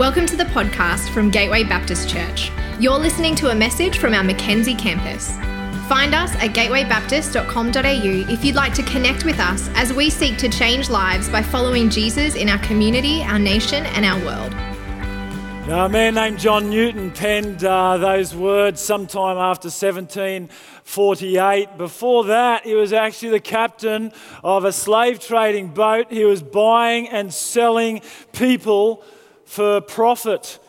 Welcome to the podcast from Gateway Baptist Church. You're listening to a message from our Mackenzie campus. Find us at gatewaybaptist.com.au if you'd like to connect with us as we seek to change lives by following Jesus in our community, our nation, and our world. Now, a man named John Newton penned uh, those words sometime after 1748. Before that, he was actually the captain of a slave trading boat. He was buying and selling people for profit.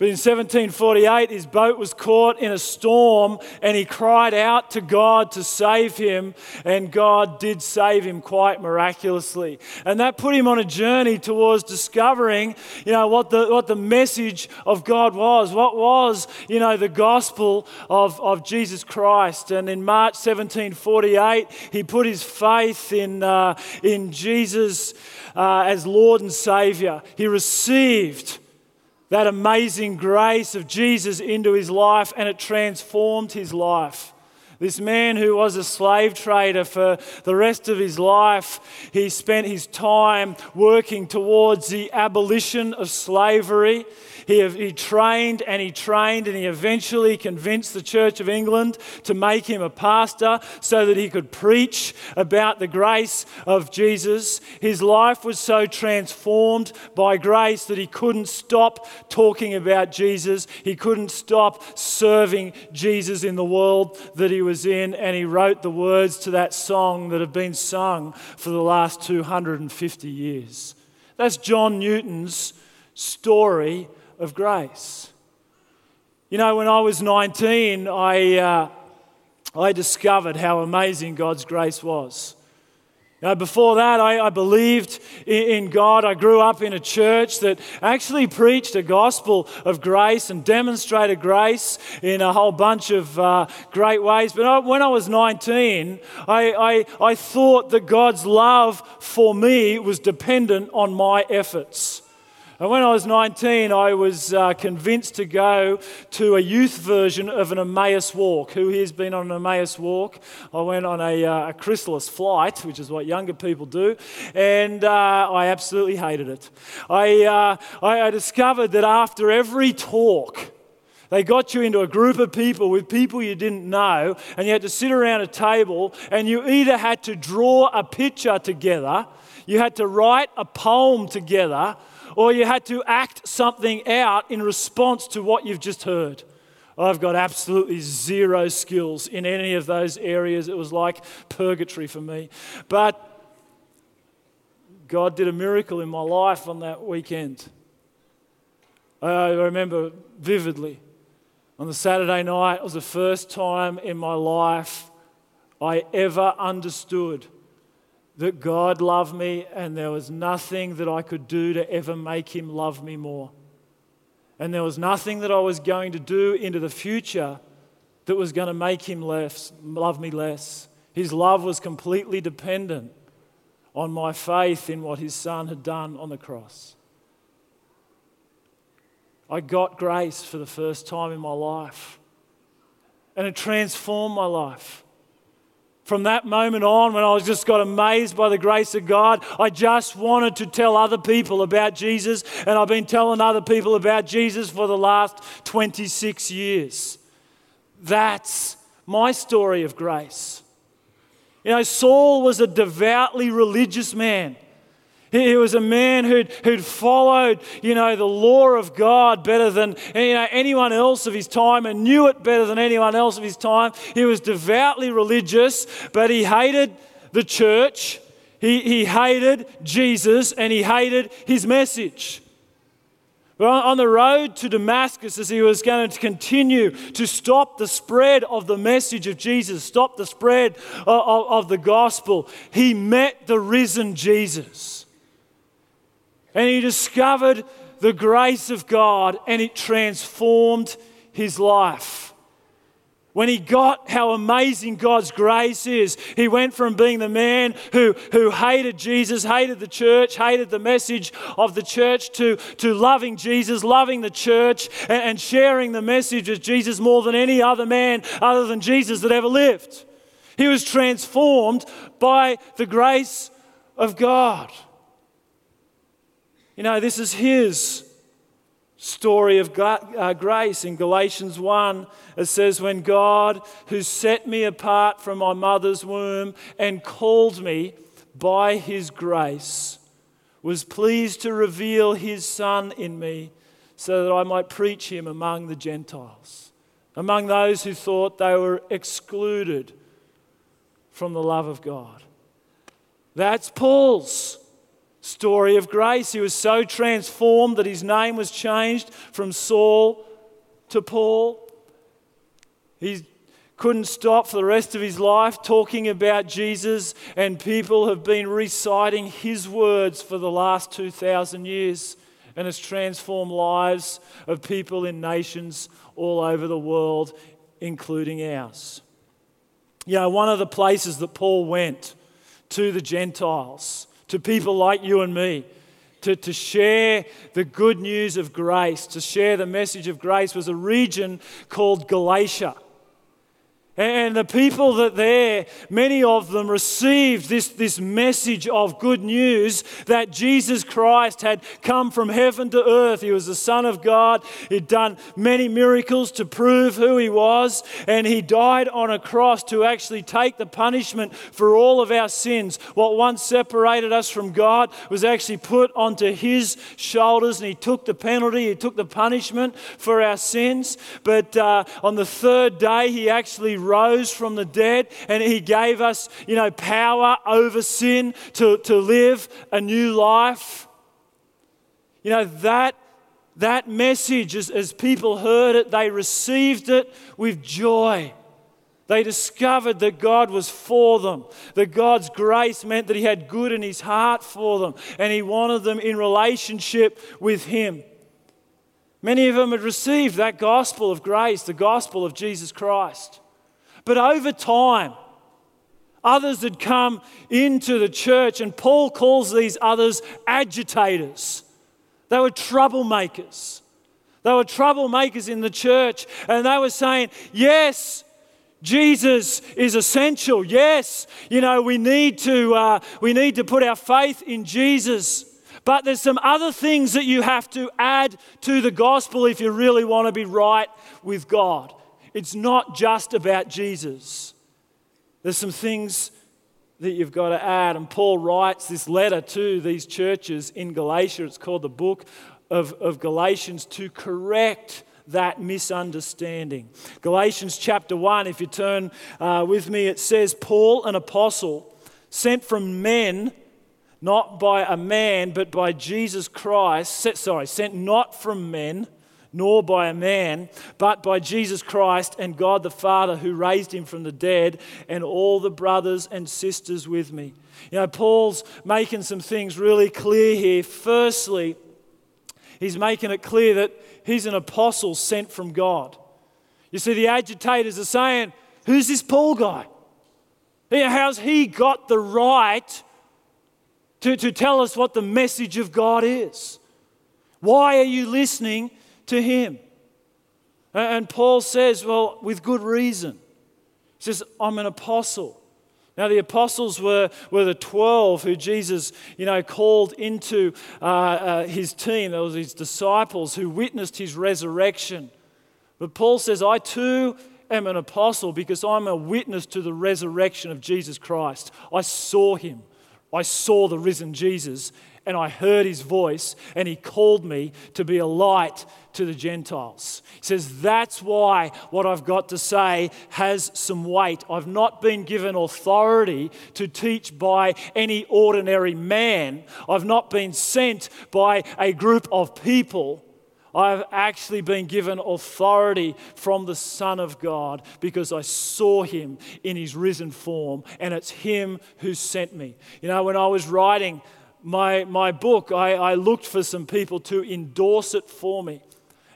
But in 1748, his boat was caught in a storm and he cried out to God to save him, and God did save him quite miraculously. And that put him on a journey towards discovering, you know, what the, what the message of God was. What was, you know, the gospel of, of Jesus Christ. And in March 1748, he put his faith in, uh, in Jesus uh, as Lord and Savior. He received that amazing grace of Jesus into his life and it transformed his life. This man who was a slave trader for the rest of his life, he spent his time working towards the abolition of slavery. He, he trained and he trained, and he eventually convinced the Church of England to make him a pastor so that he could preach about the grace of Jesus. His life was so transformed by grace that he couldn't stop talking about Jesus. He couldn't stop serving Jesus in the world that he was in, and he wrote the words to that song that have been sung for the last 250 years. That's John Newton's story of grace. You know, when I was 19, I, uh, I discovered how amazing God's grace was. Know, before that, I, I believed in, in, God. I grew up in a church that actually preached a gospel of grace and demonstrated grace in a whole bunch of uh, great ways. But I, when I was 19, I, I, I thought that God's love for me was dependent on my efforts. And when I was 19, I was uh, convinced to go to a youth version of an Emmaus walk. Who has been on an Emmaus walk? I went on a, uh, a chrysalis flight, which is what younger people do, and uh, I absolutely hated it. I, uh, I, I discovered that after every talk, they got you into a group of people with people you didn't know, and you had to sit around a table, and you either had to draw a picture together, you had to write a poem together, or you had to act something out in response to what you've just heard. I've got absolutely zero skills in any of those areas. It was like purgatory for me. But God did a miracle in my life on that weekend. I remember vividly. On the Saturday night, it was the first time in my life I ever understood that God loved me and there was nothing that I could do to ever make him love me more. And there was nothing that I was going to do into the future that was going to make him less, love me less. His love was completely dependent on my faith in what his son had done on the cross. I got grace for the first time in my life, and it transformed my life. From that moment on, when I was just got amazed by the grace of God, I just wanted to tell other people about Jesus, and I've been telling other people about Jesus for the last 26 years. That's my story of grace. You know, Saul was a devoutly religious man. He was a man who'd, who'd followed, you know, the law of God better than you know, anyone else of his time and knew it better than anyone else of his time. He was devoutly religious, but he hated the church. He, he hated Jesus and he hated his message. But on the road to Damascus, as he was going to continue to stop the spread of the message of Jesus, stop the spread of, of, of the gospel, he met the risen Jesus. And he discovered the grace of God and it transformed his life. When he got how amazing God's grace is, he went from being the man who, who hated Jesus, hated the church, hated the message of the church, to, to loving Jesus, loving the church, and, and sharing the message of Jesus more than any other man other than Jesus that ever lived. He was transformed by the grace of God. You know, this is his story of uh, grace. In Galatians 1, it says, When God, who set me apart from my mother's womb and called me by his grace, was pleased to reveal his Son in me so that I might preach him among the Gentiles, among those who thought they were excluded from the love of God. That's Paul's story of grace. He was so transformed that his name was changed from Saul to Paul. He couldn't stop for the rest of his life talking about Jesus, and people have been reciting his words for the last 2,000 years. And has transformed lives of people in nations all over the world, including ours. You know, one of the places that Paul went to the Gentiles to people like you and me. To, to share the good news of grace, to share the message of grace, was a region called Galatia. And the people that there, many of them received this, this message of good news that Jesus Christ had come from heaven to earth. He was the Son of God. He'd done many miracles to prove who he was. And he died on a cross to actually take the punishment for all of our sins. What once separated us from God was actually put onto his shoulders. And he took the penalty, he took the punishment for our sins. But uh, on the third day, he actually rose from the dead and he gave us, you know, power over sin to, to live a new life. You know, that, that message, as, as people heard it, they received it with joy. They discovered that God was for them, that God's grace meant that He had good in His heart for them, and He wanted them in relationship with Him. Many of them had received that gospel of grace, the gospel of Jesus Christ. But over time, others had come into the church, and Paul calls these others agitators. They were troublemakers. They were troublemakers in the church, and they were saying, Yes, Jesus is essential. Yes, you know, we need to, uh, we need to put our faith in Jesus. But there's some other things that you have to add to the gospel if you really want to be right with God. It's not just about Jesus. There's some things that you've got to add. And Paul writes this letter to these churches in Galatia. It's called the book of, of Galatians to correct that misunderstanding. Galatians chapter 1, if you turn uh, with me, it says, Paul, an apostle, sent from men, not by a man, but by Jesus Christ, sorry, sent not from men nor by a man, but by Jesus Christ and God the Father who raised him from the dead, and all the brothers and sisters with me. You know, Paul's making some things really clear here. Firstly, he's making it clear that he's an apostle sent from God. You see, the agitators are saying, Who's this Paul guy? How's he got the right to, to tell us what the message of God is? Why are you listening to him. And Paul says, well, with good reason. He says, I'm an apostle. Now, the apostles were, were the 12 who Jesus, you know, called into uh, uh, his team. Those his disciples who witnessed his resurrection. But Paul says, I too am an apostle because I'm a witness to the resurrection of Jesus Christ. I saw him. I saw the risen Jesus, and I heard his voice, and he called me to be a light to the Gentiles. He says, That's why what I've got to say has some weight. I've not been given authority to teach by any ordinary man, I've not been sent by a group of people. I've actually been given authority from the Son of God because I saw him in his risen form, and it's him who sent me. You know, when I was writing my, my book, I, I looked for some people to endorse it for me.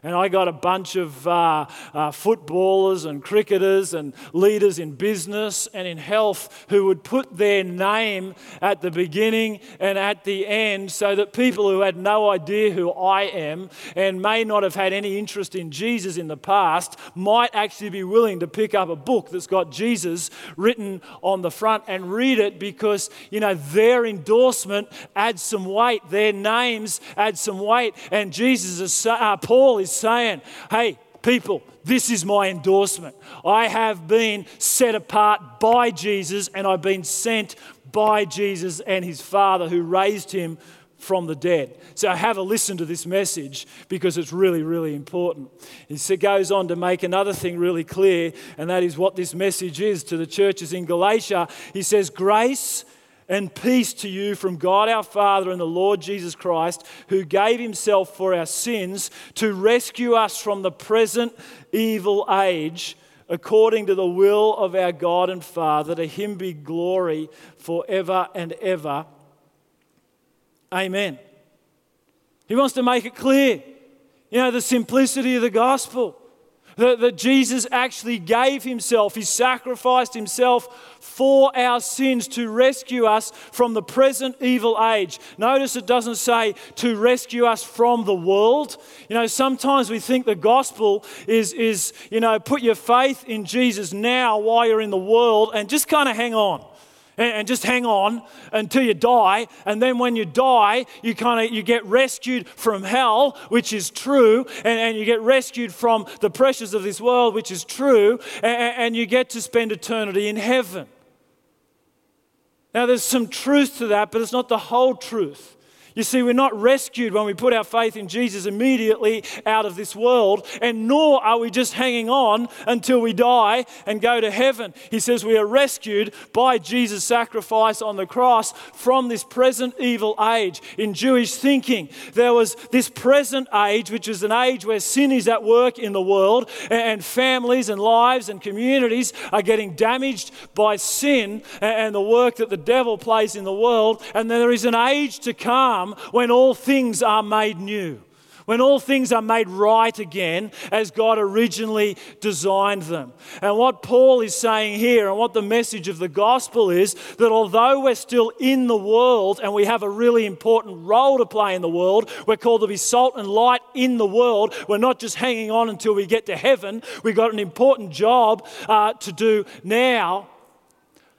And I got a bunch of uh, uh, footballers and cricketers and leaders in business and in health who would put their name at the beginning and at the end so that people who had no idea who I am and may not have had any interest in Jesus in the past might actually be willing to pick up a book that's got Jesus written on the front and read it because, you know, their endorsement adds some weight, their names add some weight. And Jesus is, uh, Paul is saying, hey, people, this is my endorsement. I have been set apart by Jesus and I've been sent by Jesus and his Father who raised him from the dead. So have a listen to this message because it's really, really important. He goes on to make another thing really clear, and that is what this message is to the churches in Galatia. He says, Grace and peace to you from God our Father and the Lord Jesus Christ, who gave himself for our sins to rescue us from the present evil age, according to the will of our God and Father. To him be glory forever and ever. Amen. He wants to make it clear, you know, the simplicity of the gospel. That, that Jesus actually gave himself, he sacrificed himself for our sins to rescue us from the present evil age. Notice it doesn't say to rescue us from the world. You know, sometimes we think the gospel is, is you know, put your faith in Jesus now while you're in the world and just kind of hang on and, just hang on until you die. And then when you die you kind of you get rescued from hell which is true and, and, you get rescued from the pressures of this world which is true and, and you get to spend eternity in heaven. Now there's some truth to that but it's not the whole truth you see, we're not rescued when we put our faith in Jesus immediately out of this world, and nor are we just hanging on until we die and go to heaven. He says we are rescued by Jesus' sacrifice on the cross from this present evil age. In Jewish thinking, there was this present age, which is an age where sin is at work in the world, and families and lives and communities are getting damaged by sin and the work that the devil plays in the world. And there is an age to come come when all things are made new, when all things are made right again as God originally designed them. And what Paul is saying here, and what the message of the gospel is, that although we're still in the world and we have a really important role to play in the world, we're called to be salt and light in the world. We're not just hanging on until we get to heaven, we've got an important job uh, to do now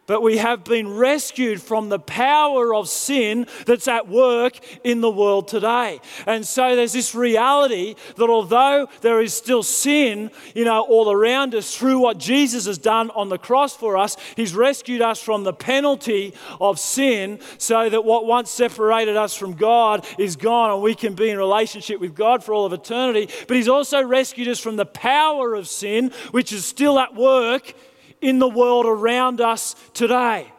but we have been rescued from the power of sin that's at work in the world today. And so there's this reality that although there is still sin, you know, all around us through what Jesus has done on the cross for us, he's rescued us from the penalty of sin so that what once separated us from God is gone and we can be in relationship with God for all of eternity. But he's also rescued us from the power of sin, which is still at work in the world around us today.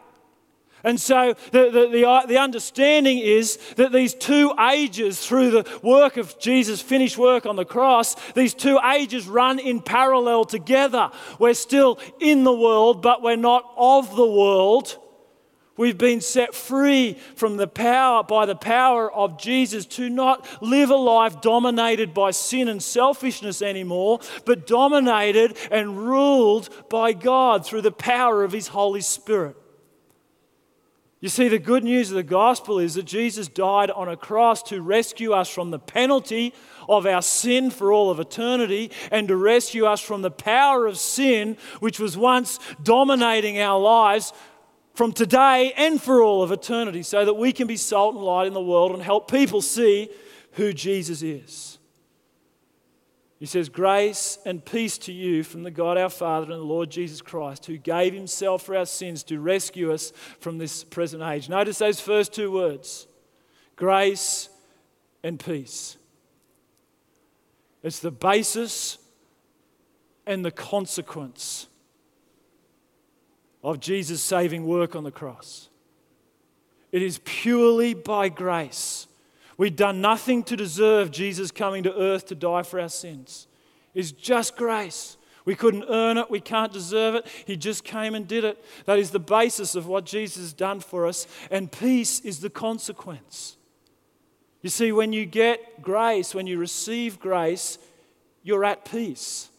And so the, the, the, uh, the, understanding is that these two ages, through the work of Jesus' finished work on the cross, these two ages run in parallel together. We're still in the world, but we're not of the world. We've been set free from the power, by the power of Jesus, to not live a life dominated by sin and selfishness anymore, but dominated and ruled by God through the power of His Holy Spirit. You see, the good news of the gospel is that Jesus died on a cross to rescue us from the penalty of our sin for all of eternity and to rescue us from the power of sin, which was once dominating our lives from today and for all of eternity so that we can be salt and light in the world and help people see who Jesus is. He says, Grace and peace to you from the God our Father and the Lord Jesus Christ, who gave himself for our sins to rescue us from this present age. Notice those first two words grace and peace. It's the basis and the consequence of Jesus' saving work on the cross. It is purely by grace. We've done nothing to deserve Jesus coming to earth to die for our sins. It's just grace. We couldn't earn it, we can't deserve it. He just came and did it. That is the basis of what Jesus has done for us, and peace is the consequence. You see, when you get grace, when you receive grace, you're at peace.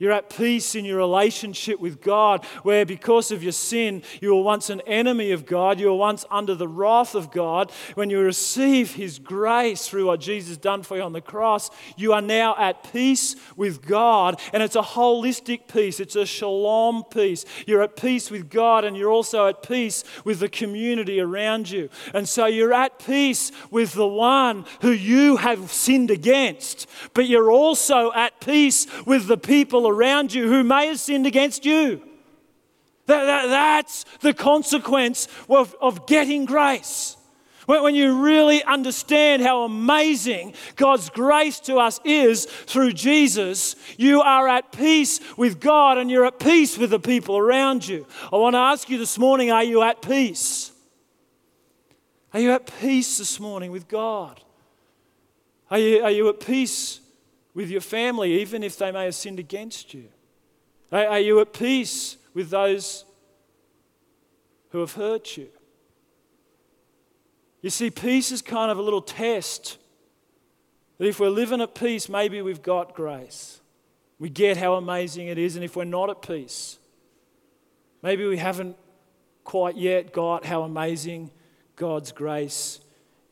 You're at peace in your relationship with God, where because of your sin, you were once an enemy of God. You were once under the wrath of God. When you receive His grace through what Jesus done for you on the cross, you are now at peace with God. And it's a holistic peace, it's a shalom peace. You're at peace with God, and you're also at peace with the community around you. And so you're at peace with the one who you have sinned against, but you're also at peace with the people around you who may have sinned against you. That, that, that's the consequence of, of getting grace. When, when you really understand how amazing God's grace to us is through Jesus, you are at peace with God and you're at peace with the people around you. I want to ask you this morning are you at peace? Are you at peace this morning with God? Are you, are you at peace with your family, even if they may have sinned against you? Are, you at peace with those who have hurt you? You see, peace is kind of a little test that if we're living at peace, maybe we've got grace. We get how amazing it is, and if we're not at peace, maybe we haven't quite yet got how amazing God's grace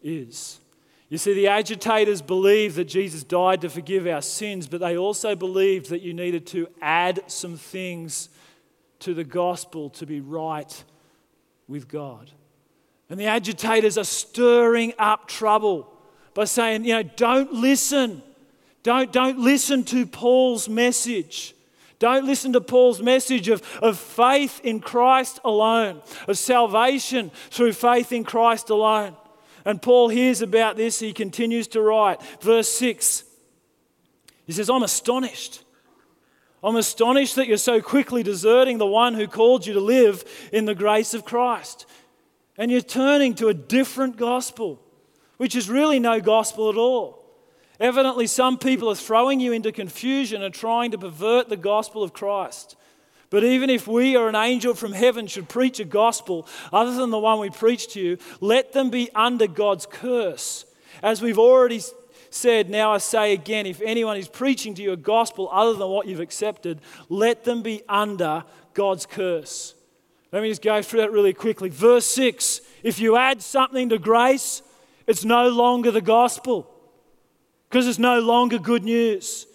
is. You see, the agitators believed that Jesus died to forgive our sins, but they also believed that you needed to add some things to the gospel to be right with God. And the agitators are stirring up trouble by saying, you know, don't listen. Don't, don't listen to Paul's message. Don't listen to Paul's message of, of faith in Christ alone, of salvation through faith in Christ alone. And Paul hears about this. He continues to write. Verse 6 he says, I'm astonished. I'm astonished that you're so quickly deserting the one who called you to live in the grace of Christ. And you're turning to a different gospel, which is really no gospel at all. Evidently, some people are throwing you into confusion and trying to pervert the gospel of Christ. But even if we or an angel from heaven should preach a gospel other than the one we preach to you, let them be under God's curse. As we've already said, now I say again if anyone is preaching to you a gospel other than what you've accepted, let them be under God's curse. Let me just go through that really quickly. Verse 6 if you add something to grace, it's no longer the gospel because it's no longer good news.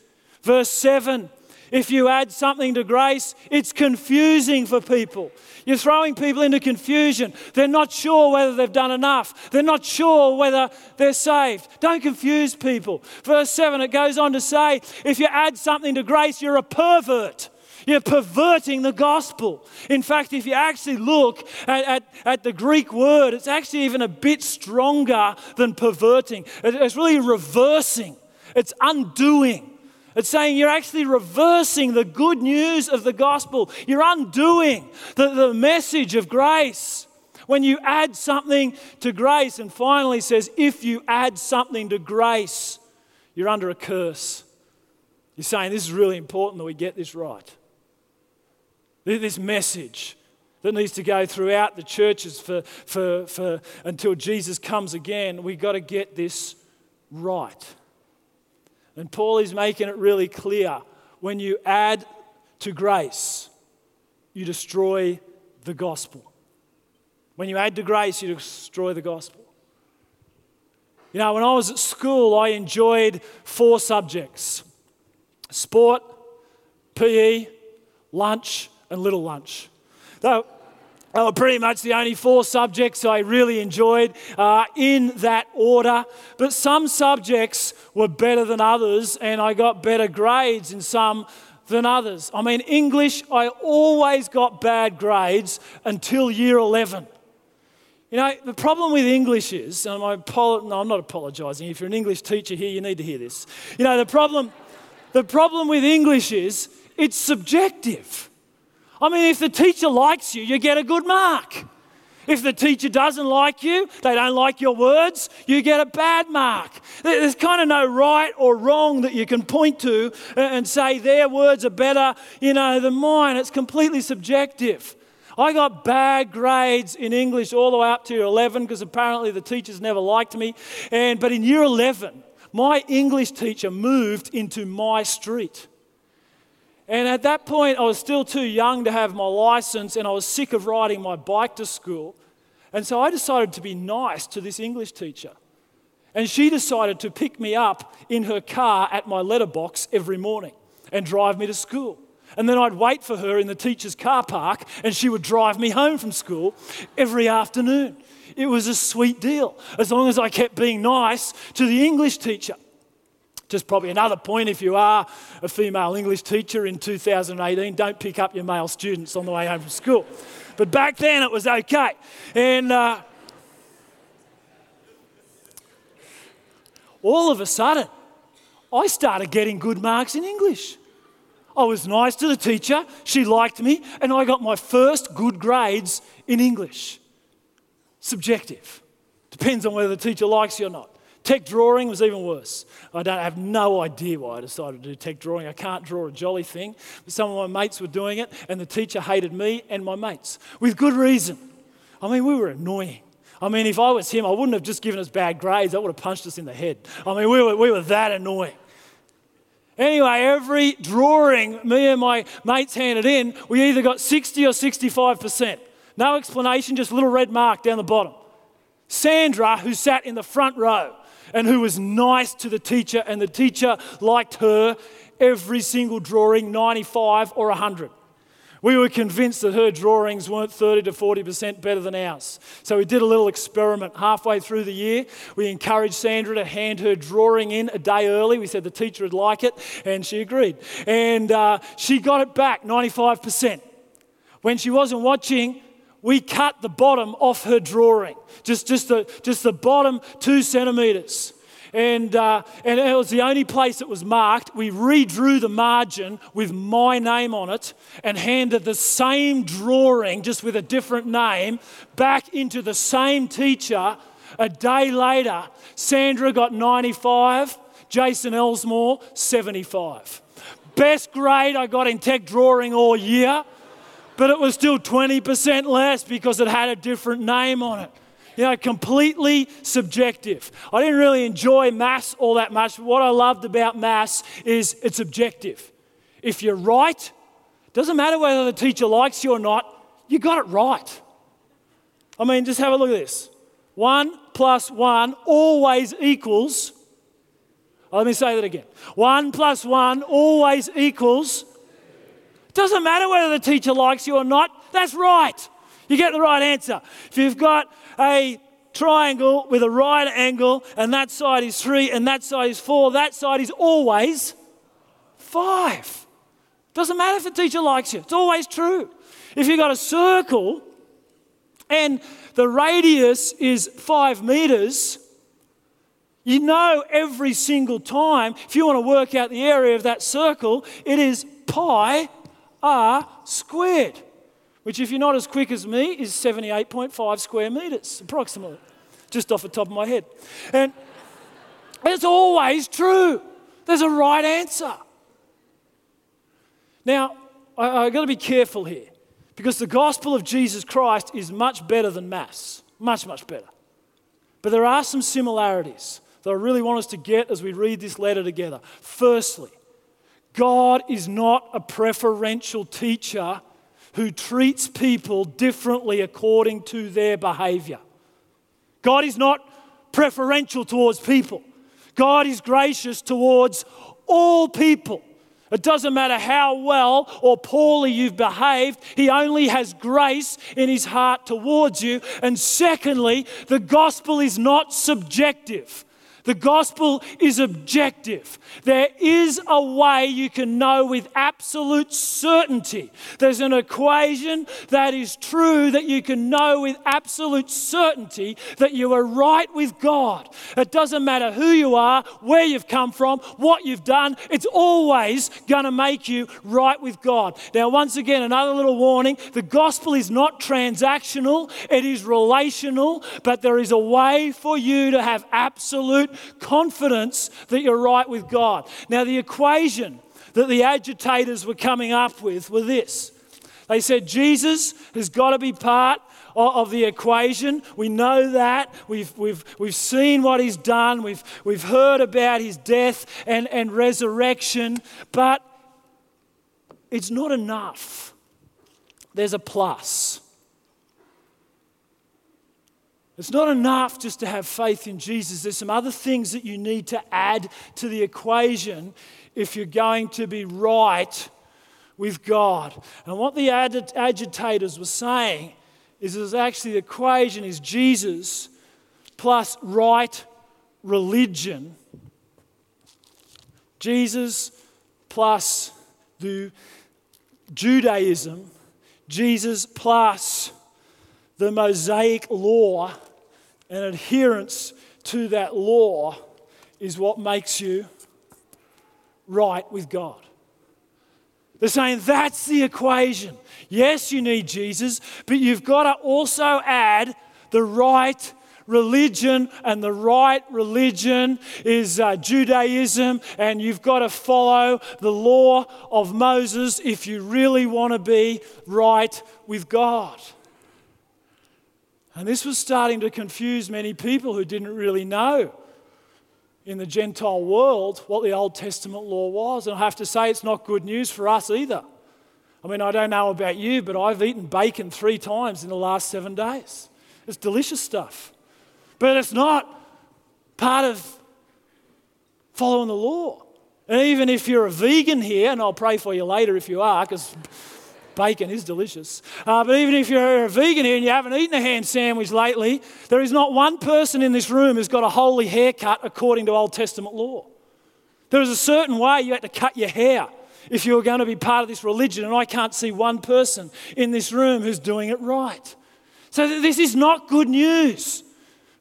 Verse 7 if you add something to grace, it's confusing for people. You're throwing people into confusion. They're not sure whether they've done enough, they're not sure whether they're saved. Don't confuse people. Verse 7, it goes on to say if you add something to grace, you're a pervert. You're perverting the gospel. In fact, if you actually look at, at, at, the Greek word, it's actually even a bit stronger than perverting. It's really reversing, it's undoing. It's saying you're actually reversing the good news of the gospel. You're undoing the, the message of grace. When you add something to grace, and finally says, if you add something to grace, you're under a curse. You're saying this is really important that we get this right. This message that needs to go throughout the churches for, for, for until Jesus comes again, we've got to get this right. And Paul is making it really clear when you add to grace, you destroy the gospel. When you add to grace, you destroy the gospel. You know, when I was at school, I enjoyed four subjects sport, PE, lunch, and little lunch. Though they were pretty much the only four subjects I really enjoyed uh, in that order. But some subjects were better than others, and I got better grades in some than others. I mean, English, I always got bad grades until year 11. You know, the problem with English is, and I'm, no, I'm not apologizing. If you're an English teacher here, you need to hear this. You know, the problem, the problem with English is it's subjective. I mean, if the teacher likes you, you get a good mark. If the teacher doesn't like you, they don't like your words, you get a bad mark. There's kind of no right or wrong that you can point to and say their words are better, you know, than mine. It's completely subjective. I got bad grades in English all the way up to year 11 because apparently the teachers never liked me. And but in year 11, my English teacher moved into my street. And at that point, I was still too young to have my license, and I was sick of riding my bike to school. And so I decided to be nice to this English teacher. And she decided to pick me up in her car at my letterbox every morning and drive me to school. And then I'd wait for her in the teacher's car park, and she would drive me home from school every afternoon. It was a sweet deal, as long as I kept being nice to the English teacher. Just probably another point if you are a female English teacher in 2018, don't pick up your male students on the way home from school. But back then it was okay. And uh, all of a sudden, I started getting good marks in English. I was nice to the teacher, she liked me, and I got my first good grades in English. Subjective. Depends on whether the teacher likes you or not. Tech drawing was even worse. I don't I have no idea why I decided to do tech drawing. I can't draw a jolly thing. But some of my mates were doing it, and the teacher hated me and my mates with good reason. I mean, we were annoying. I mean, if I was him, I wouldn't have just given us bad grades. I would have punched us in the head. I mean, we were, we were that annoying. Anyway, every drawing me and my mates handed in, we either got 60 or 65%. No explanation, just a little red mark down the bottom. Sandra, who sat in the front row and who was nice to the teacher, and the teacher liked her every single drawing, 95 or 100. We were convinced that her drawings weren't 30 to 40% better than ours. So we did a little experiment halfway through the year. We encouraged Sandra to hand her drawing in a day early. We said the teacher would like it, and she agreed. And uh, she got it back 95%. When she wasn't watching, we cut the bottom off her drawing, just, just, the, just the bottom two centimeters and, uh, and it was the only place that was marked. We redrew the margin with my name on it and handed the same drawing, just with a different name, back into the same teacher. A day later, Sandra got 95, Jason Elsmore, 75. Best grade I got in tech drawing all year, but it was still 20% less because it had a different name on it. You know, completely subjective. I didn't really enjoy maths all that much, but what I loved about maths is it's objective. If you're right, doesn't matter whether the teacher likes you or not, you got it right. I mean, just have a look at this. One plus one always equals, oh, let me say that again. One plus one always equals, doesn't matter whether the teacher likes you or not, that's right. You get the right answer. If you've got a triangle with a right angle and that side is three and that side is four, that side is always five. Doesn't matter if the teacher likes you, it's always true. If you've got a circle and the radius is five meters, you know every single time, if you want to work out the area of that circle, it is pi r squared which, if you're not as quick as me, is 78.5 square meters, approximately, just off the top of my head. And it's always true. There's a right answer. Now, I, have got to be careful here because the gospel of Jesus Christ is much better than maths, much, much better. But there are some similarities that I really want us to get as we read this letter together. Firstly, God is not a preferential teacher who treats people differently according to their behavior. God is not preferential towards people, God is gracious towards all people. It doesn't matter how well or poorly you've behaved, He only has grace in His heart towards you. And secondly, the gospel is not subjective. The gospel is objective. There is a way you can know with absolute certainty. There's an equation that is true that you can know with absolute certainty that you are right with God. It doesn't matter who you are, where you've come from, what you've done, it's always going to make you right with God. Now, once again, another little warning the gospel is not transactional, it is relational, but there is a way for you to have absolute confidence that you're right with God. Now, the equation that the agitators were coming up with were this they said, Jesus has got to be part of the equation. We know that. We've, we've, we've seen what he's done. We've, we've heard about his death and, and resurrection. But it's not enough. There's a plus. It's not enough just to have faith in Jesus. There's some other things that you need to add to the equation if you're going to be right with God. And what the agitators were saying is that actually the equation is Jesus plus right religion. Jesus plus the Judaism, Jesus plus the Mosaic law and adherence to that law is what makes you right with God. They're saying that's the equation. Yes, you need Jesus, but you've got to also add the right religion, and the right religion is uh, Judaism, and you've got to follow the law of Moses if you really want to be right with God. And this was starting to confuse many people who didn't really know in the Gentile world what the Old Testament law was. And I have to say, it's not good news for us either. I mean, I don't know about you, but I've eaten bacon three times in the last seven days. It's delicious stuff. But it's not part of following the law. And even if you're a vegan here, and I'll pray for you later if you are, because Bacon is delicious. Uh, but even if you're a vegan here and you haven't eaten a ham sandwich lately, there is not one person in this room who's got a holy haircut according to Old Testament law. There is a certain way you had to cut your hair if you were going to be part of this religion, and I can't see one person in this room who's doing it right. So, this is not good news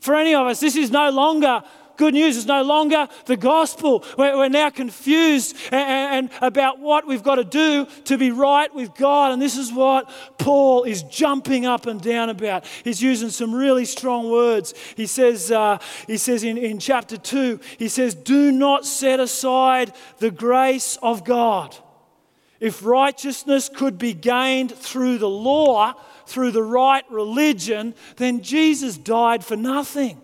for any of us. This is no longer good news is no longer the gospel. We're, we're now confused and, and about what we've got to do to be right with God. And this is what Paul is jumping up and down about. He's using some really strong words. He says, uh, he says in, in chapter 2, he says, Do not set aside the grace of God. If righteousness could be gained through the law, through the right religion, then Jesus died for nothing.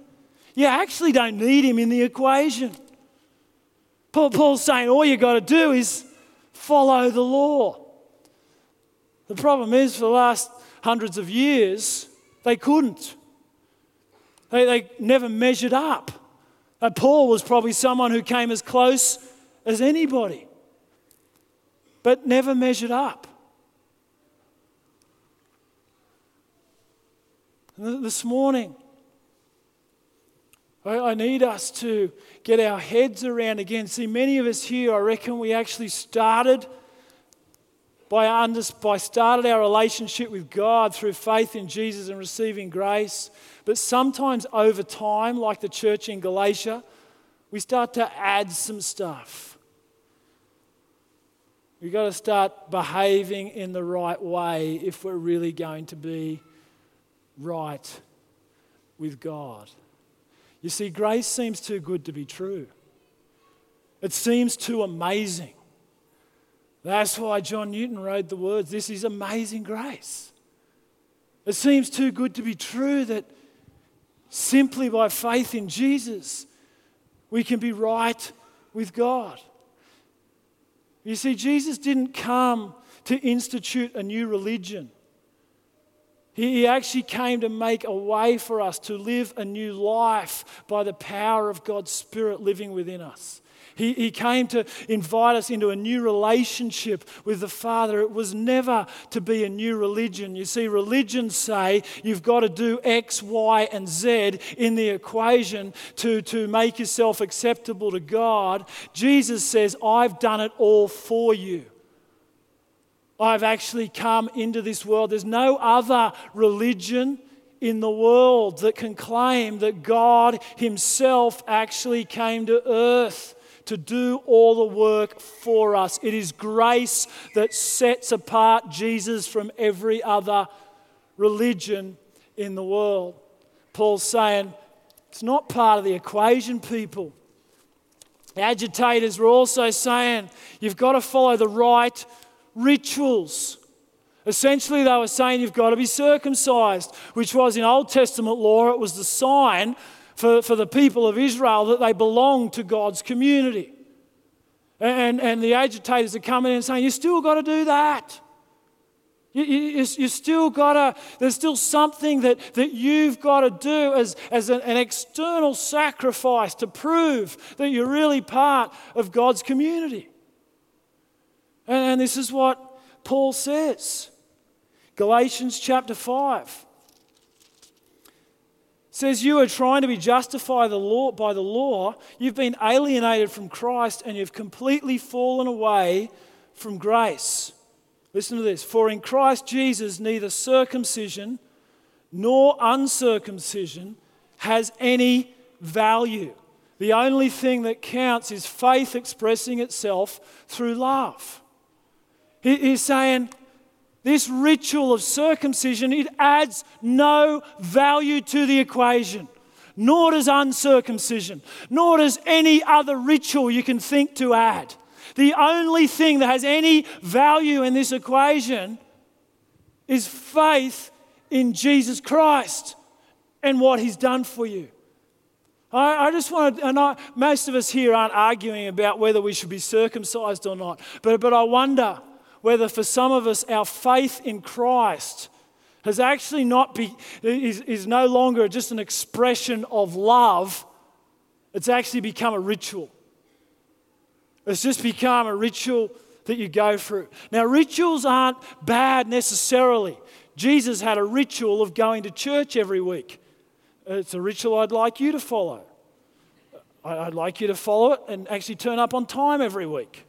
You actually don't need him in the equation. Paul's saying all you've got to do is follow the law. The problem is, for the last hundreds of years, they couldn't. They, they never measured up. And Paul was probably someone who came as close as anybody, but never measured up. This morning, I, need us to get our heads around again. See, many of us here, I reckon we actually started by, under, by started our relationship with God through faith in Jesus and receiving grace. But sometimes over time, like the church in Galatia, we start to add some stuff. We've got to start behaving in the right way if we're really going to be right with God. You see, grace seems too good to be true. It seems too amazing. That's why John Newton wrote the words This is amazing grace. It seems too good to be true that simply by faith in Jesus, we can be right with God. You see, Jesus didn't come to institute a new religion. He actually came to make a way for us to live a new life by the power of God's Spirit living within us. He, he came to invite us into a new relationship with the Father. It was never to be a new religion. You see, religions say you've got to do X, Y, and Z in the equation to, to make yourself acceptable to God. Jesus says, I've done it all for you. I've actually come into this world. There's no other religion in the world that can claim that God Himself actually came to earth to do all the work for us. It is grace that sets apart Jesus from every other religion in the world. Paul's saying it's not part of the equation, people. The agitators were also saying you've got to follow the right rituals. Essentially, they were saying you've got to be circumcised, which was in Old Testament law, it was the sign for, for the people of Israel that they belonged to God's community. And, and the agitators are coming in and saying, You still got to do that. You, you, you still got to, there's still something that, that you've got to do as, as an, an external sacrifice to prove that you're really part of God's community. And, and this is what Paul says. Galatians chapter 5 says you are trying to be justified the law, by the law. You've been alienated from Christ and you've completely fallen away from grace. Listen to this. For in Christ Jesus, neither circumcision nor uncircumcision has any value. The only thing that counts is faith expressing itself through love. He's saying, this ritual of circumcision, it adds no value to the equation. Nor does uncircumcision, nor does any other ritual you can think to add. The only thing that has any value in this equation is faith in Jesus Christ and what He's done for you. I, I just want to, and I, most of us here aren't arguing about whether we should be circumcised or not, but, but I wonder whether for some of us our faith in Christ has actually not be, is, is no longer just an expression of love, it's actually become a ritual. It's just become a ritual that you go through. Now, rituals aren't bad necessarily. Jesus had a ritual of going to church every week. It's a ritual I'd like you to follow. I'd like you to follow it and actually turn up on time every week.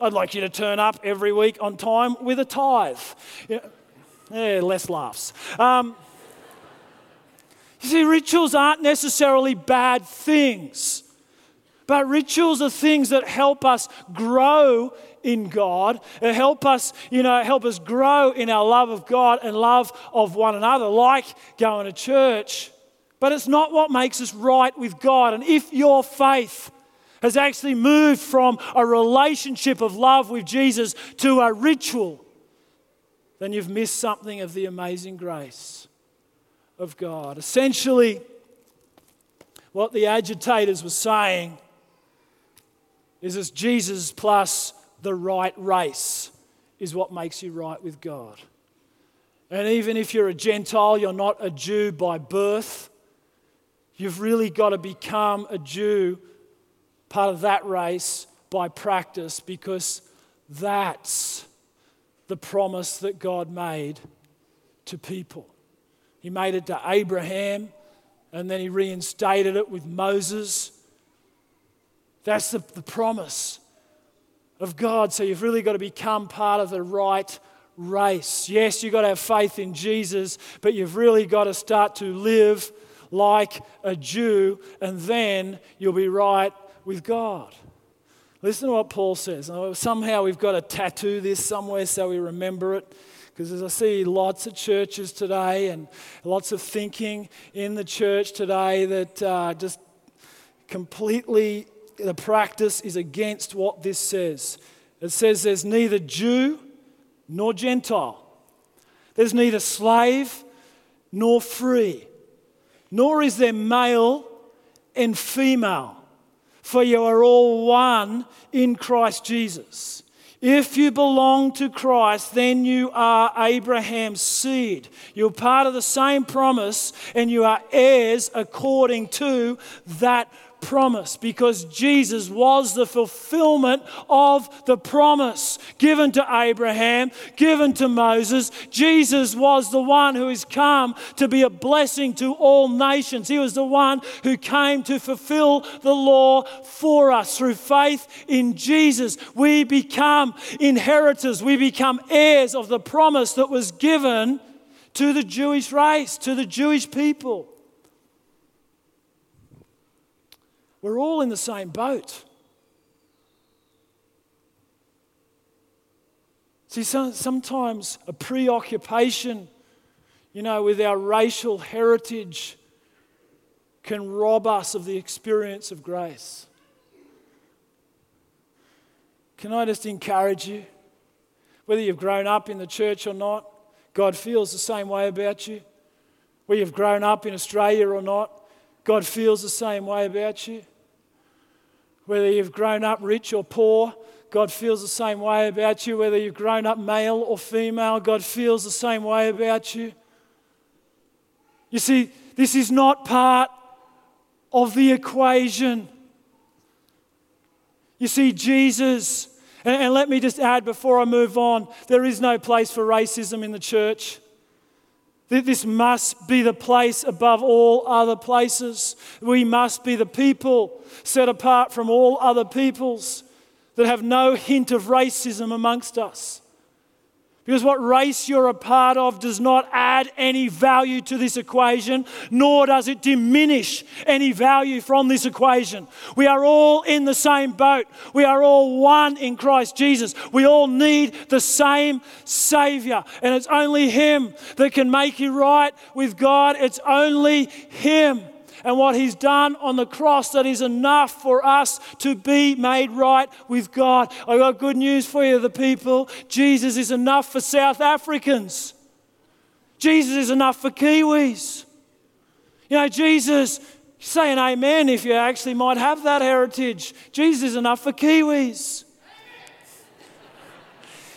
I'd like you to turn up every week on time with a tithe. Yeah, less laughs. Um, you see, rituals aren't necessarily bad things, but rituals are things that help us grow in God, help us, you know, help us grow in our love of God and love of one another, like going to church. But it's not what makes us right with God. And if your faith has actually moved from a relationship of love with Jesus to a ritual, then you've missed something of the amazing grace of God. Essentially, what the agitators were saying is that Jesus plus the right race is what makes you right with God. And even if you're a Gentile, you're not a Jew by birth, you've really got to become a Jew part of that race by practice because that's the promise that God made to people. He made it to Abraham and then he reinstated it with Moses. That's the, the promise of God. So you've really got to become part of the right race. Yes, you've got to have faith in Jesus, but you've really got to start to live like a Jew, and then you'll be right with God. Listen to what Paul says. Somehow we've got to tattoo this somewhere so we remember it. Because as I see lots of churches today and lots of thinking in the church today that uh, just completely, the practice is against what this says. It says there's neither Jew nor Gentile, there's neither slave nor free, nor is there male and female for you are all one in Christ Jesus. If you belong to Christ, then you are Abraham's seed. You're part of the same promise, and you are heirs according to that promise because Jesus was the fulfillment of the promise given to Abraham, given to Moses. Jesus was the one who has come to be a blessing to all nations. He was the one who came to fulfill the law for us. Through faith in Jesus, we become inheritors, we become heirs of the promise that was given to the Jewish race, to the Jewish people. We're all in the same boat. See, sometimes a preoccupation, you know, with our racial heritage can rob us of the experience of grace. Can I just encourage you? Whether you've grown up in the church or not, God feels the same way about you. Whether you've grown up in Australia or not, God feels the same way about you. Whether you've grown up rich or poor, God feels the same way about you. Whether you've grown up male or female, God feels the same way about you. You see, this is not part of the equation. You see, Jesus, and, and, let me just add before I move on there is no place for racism in the church. This must be the place above all other places. We must be the people set apart from all other peoples that have no hint of racism amongst us. Because what race you're a part of does not add any value to this equation, nor does it diminish any value from this equation. We are all in the same boat. We are all one in Christ Jesus. We all need the same Savior. And it's only Him that can make you right with God. It's only Him and what He's done on the cross that is enough for us to be made right with God. I got good news for you, the people. Jesus is enough for South Africans. Jesus is enough for Kiwis. You know, Jesus, say an amen if you actually might have that heritage. Jesus is enough for Kiwis.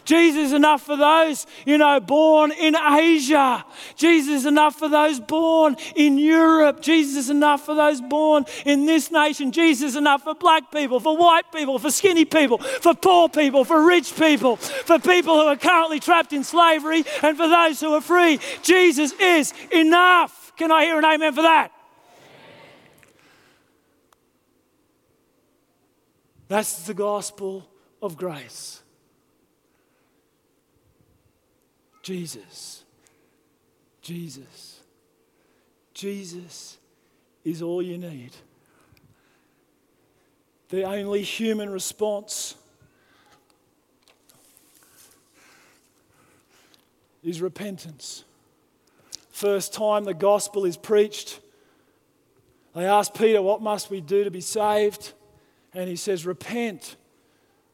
Jesus is enough for those, you know, born in Asia. Jesus is enough for those born in Europe. Jesus is enough for those born in this nation. Jesus is enough for black people, for white people, for skinny people, for poor people, for rich people, for people who are currently trapped in slavery, and for those who are free. Jesus is enough. Can I hear an amen for that? That's the gospel of grace. Jesus. Jesus. Jesus is all you need. The only human response is repentance. First time the gospel is preached, they ask Peter, What must we do to be saved? And he says, Repent.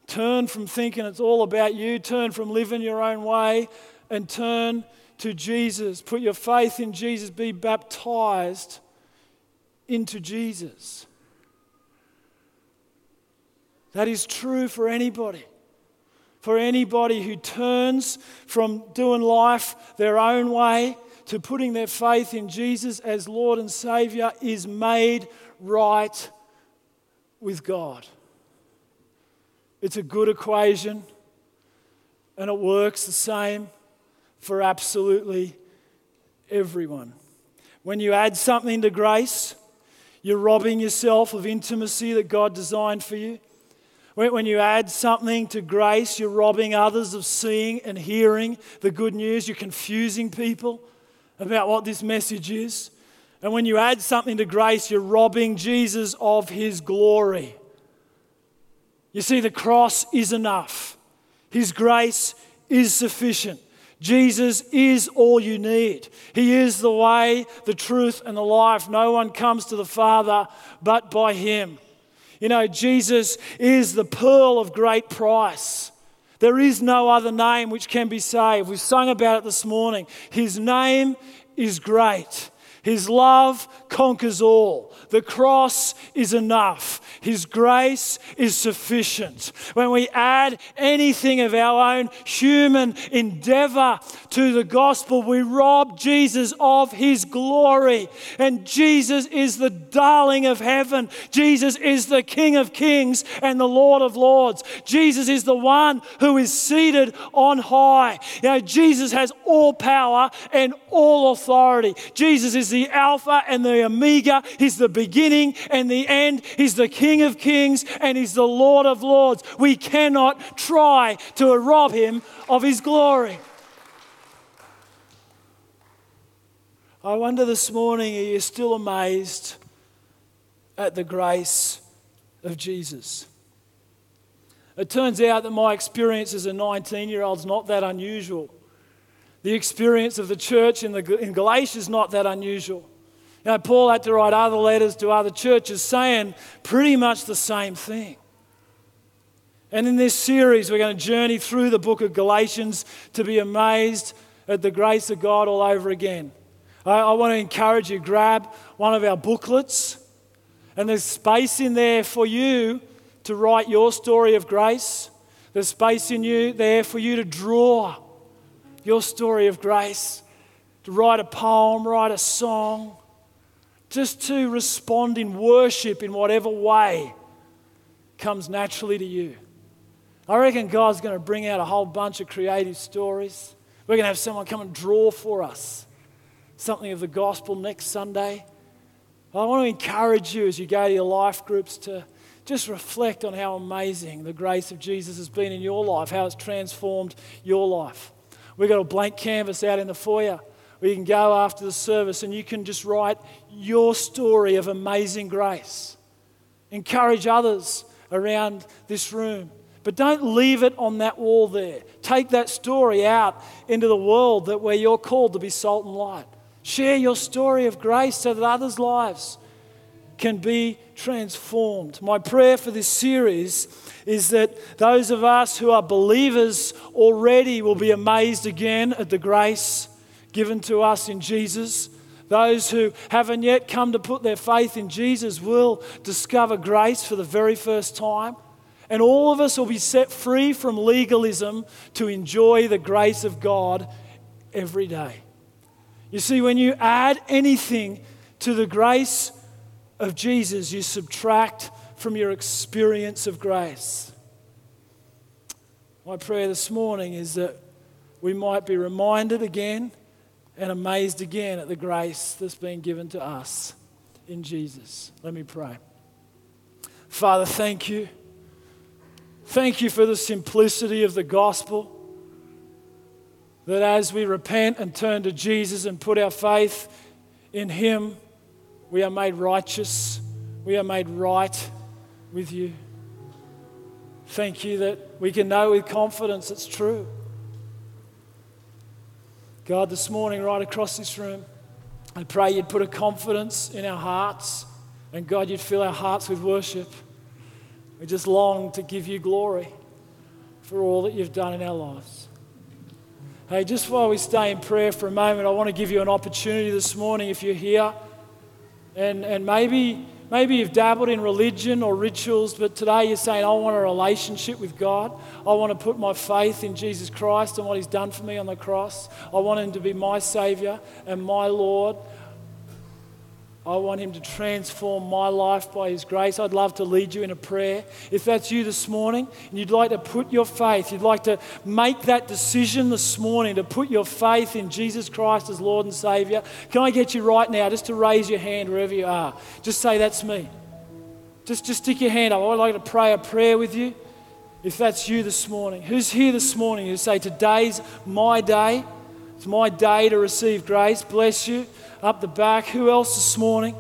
Turn from thinking it's all about you, turn from living your own way, and turn to Jesus. Put your faith in Jesus. Be baptized into Jesus. That is true for anybody. For anybody who turns from doing life their own way to putting their faith in Jesus as Lord and Savior is made right with God. It's a good equation and it works the same for absolutely everyone. When you add something to grace, you're robbing yourself of intimacy that God designed for you. When you add something to grace, you're robbing others of seeing and hearing the good news. You're confusing people about what this message is. And when you add something to grace, you're robbing Jesus of his glory. You see, the cross is enough, his grace is sufficient. Jesus is all you need. He is the way, the truth, and the life. No one comes to the Father but by Him. You know, Jesus is the pearl of great price. There is no other name which can be saved. We've sung about it this morning. His name is great. His love conquers all. The cross is enough. His grace is sufficient. When we add anything of our own human endeavor to the gospel, we rob Jesus of his glory. And Jesus is the darling of heaven. Jesus is the King of kings and the Lord of lords. Jesus is the one who is seated on high. You know, Jesus has all power and all authority. Jesus is the Alpha and the Omega. He's the beginning and the end. He's the King of kings and He's the Lord of lords. We cannot try to rob Him of His glory. I wonder this morning, are you still amazed at the grace of Jesus? It turns out that my experience as a 19 year old is not that unusual. The experience of the church in, the, in Galatia is not that unusual. You know, Paul had to write other letters to other churches saying pretty much the same thing. And in this series, we're going to journey through the book of Galatians to be amazed at the grace of God all over again. I, I want to encourage you, grab one of our booklets, and there's space in there for you to write your story of grace. There's space in you there for you to draw your story of grace, to write a poem, write a song, just to respond in worship in whatever way comes naturally to you. I reckon God's going to bring out a whole bunch of creative stories. We're going to have someone come and draw for us something of the gospel next Sunday. I want to encourage you as you go to your life groups to just reflect on how amazing the grace of Jesus has been in your life, how it's transformed your life. We've got a blank canvas out in the foyer where you can go after the service and you can just write your story of amazing grace. Encourage others around this room but don't leave it on that wall there. Take that story out into the world that where you're called to be salt and light. Share your story of grace so that others' lives can be transformed. My prayer for this series is that those of us who are believers already will be amazed again at the grace given to us in Jesus. Those who haven't yet come to put their faith in Jesus will discover grace for the very first time. And all of us will be set free from legalism to enjoy the grace of God every day. You see, when you add anything to the grace of Jesus, you subtract from your experience of grace. My prayer this morning is that we might be reminded again and amazed again at the grace that's been given to us in Jesus. Let me pray. Father, thank you. Thank you for the simplicity of the gospel. That as we repent and turn to Jesus and put our faith in Him, we are made righteous. We are made right with you. Thank you that we can know with confidence it's true. God, this morning, right across this room, I pray you'd put a confidence in our hearts, and God, you'd fill our hearts with worship. We just long to give you glory for all that you've done in our lives. Hey, just while we stay in prayer for a moment, I want to give you an opportunity this morning if you're here and, and maybe, maybe you've dabbled in religion or rituals, but today you're saying, I want a relationship with God. I want to put my faith in Jesus Christ and what He's done for me on the cross. I want Him to be my Savior and my Lord. I want Him to transform my life by His grace. I'd love to lead you in a prayer. If that's you this morning and you'd like to put your faith, you'd like to make that decision this morning to put your faith in Jesus Christ as Lord and Savior, can I get you right now just to raise your hand wherever you are? Just say, That's me. Just, just stick your hand up. I would like to pray a prayer with you. If that's you this morning, who's here this morning You say, Today's my day? It's my day to receive grace. Bless you up the back. Who else this morning?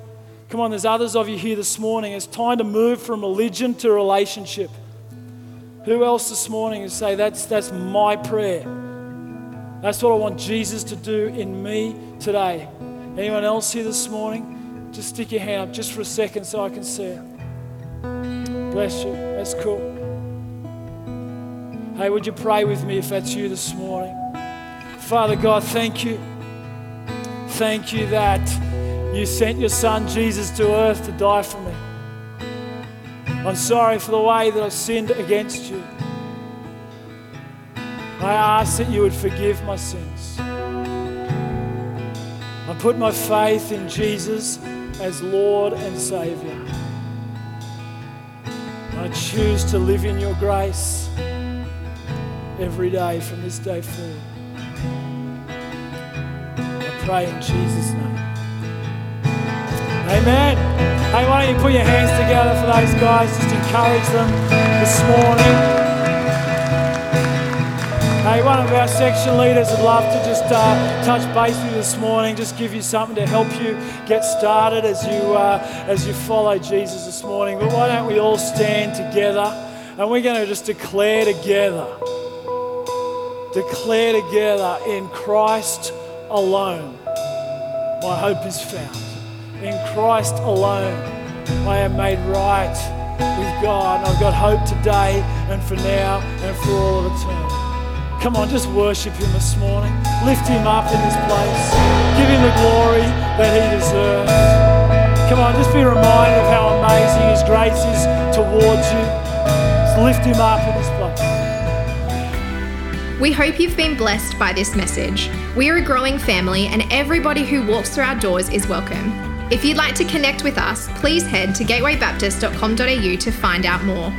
Come on, there's others of you here this morning. It's time to move from religion to relationship. Who else this morning is say, that's, that's my prayer? That's what I want Jesus to do in me today. Anyone else here this morning? Just stick your hand up just for a second so I can see. Bless you. That's cool. Hey, would you pray with me if that's you this morning? Father God, thank you. Thank you that you sent your son Jesus to earth to die for me. I'm sorry for the way that I've sinned against you. I ask that you would forgive my sins. I put my faith in Jesus as Lord and Savior. I choose to live in your grace every day from this day forward pray in Jesus' name. Amen. Hey, why don't you put your hands together for those guys? Just encourage them this morning. Hey, one of our section leaders would love to just uh, touch base with you this morning, just give you something to help you get started as you, uh, as you follow Jesus this morning. But why don't we all stand together and we're going to just declare together, declare together in Christ alone my hope is found. In Christ alone I am made right with God, I've got hope today and for now and for all of eternity. Come on, just worship Him this morning. Lift Him up in this place. Give Him the glory that He deserves. Come on, just be reminded of how amazing His grace is towards you. Just lift Him up in this place. We hope you've been blessed by this message. We are a growing family, and everybody who walks through our doors is welcome. If you'd like to connect with us, please head to gatewaybaptist.com.au to find out more.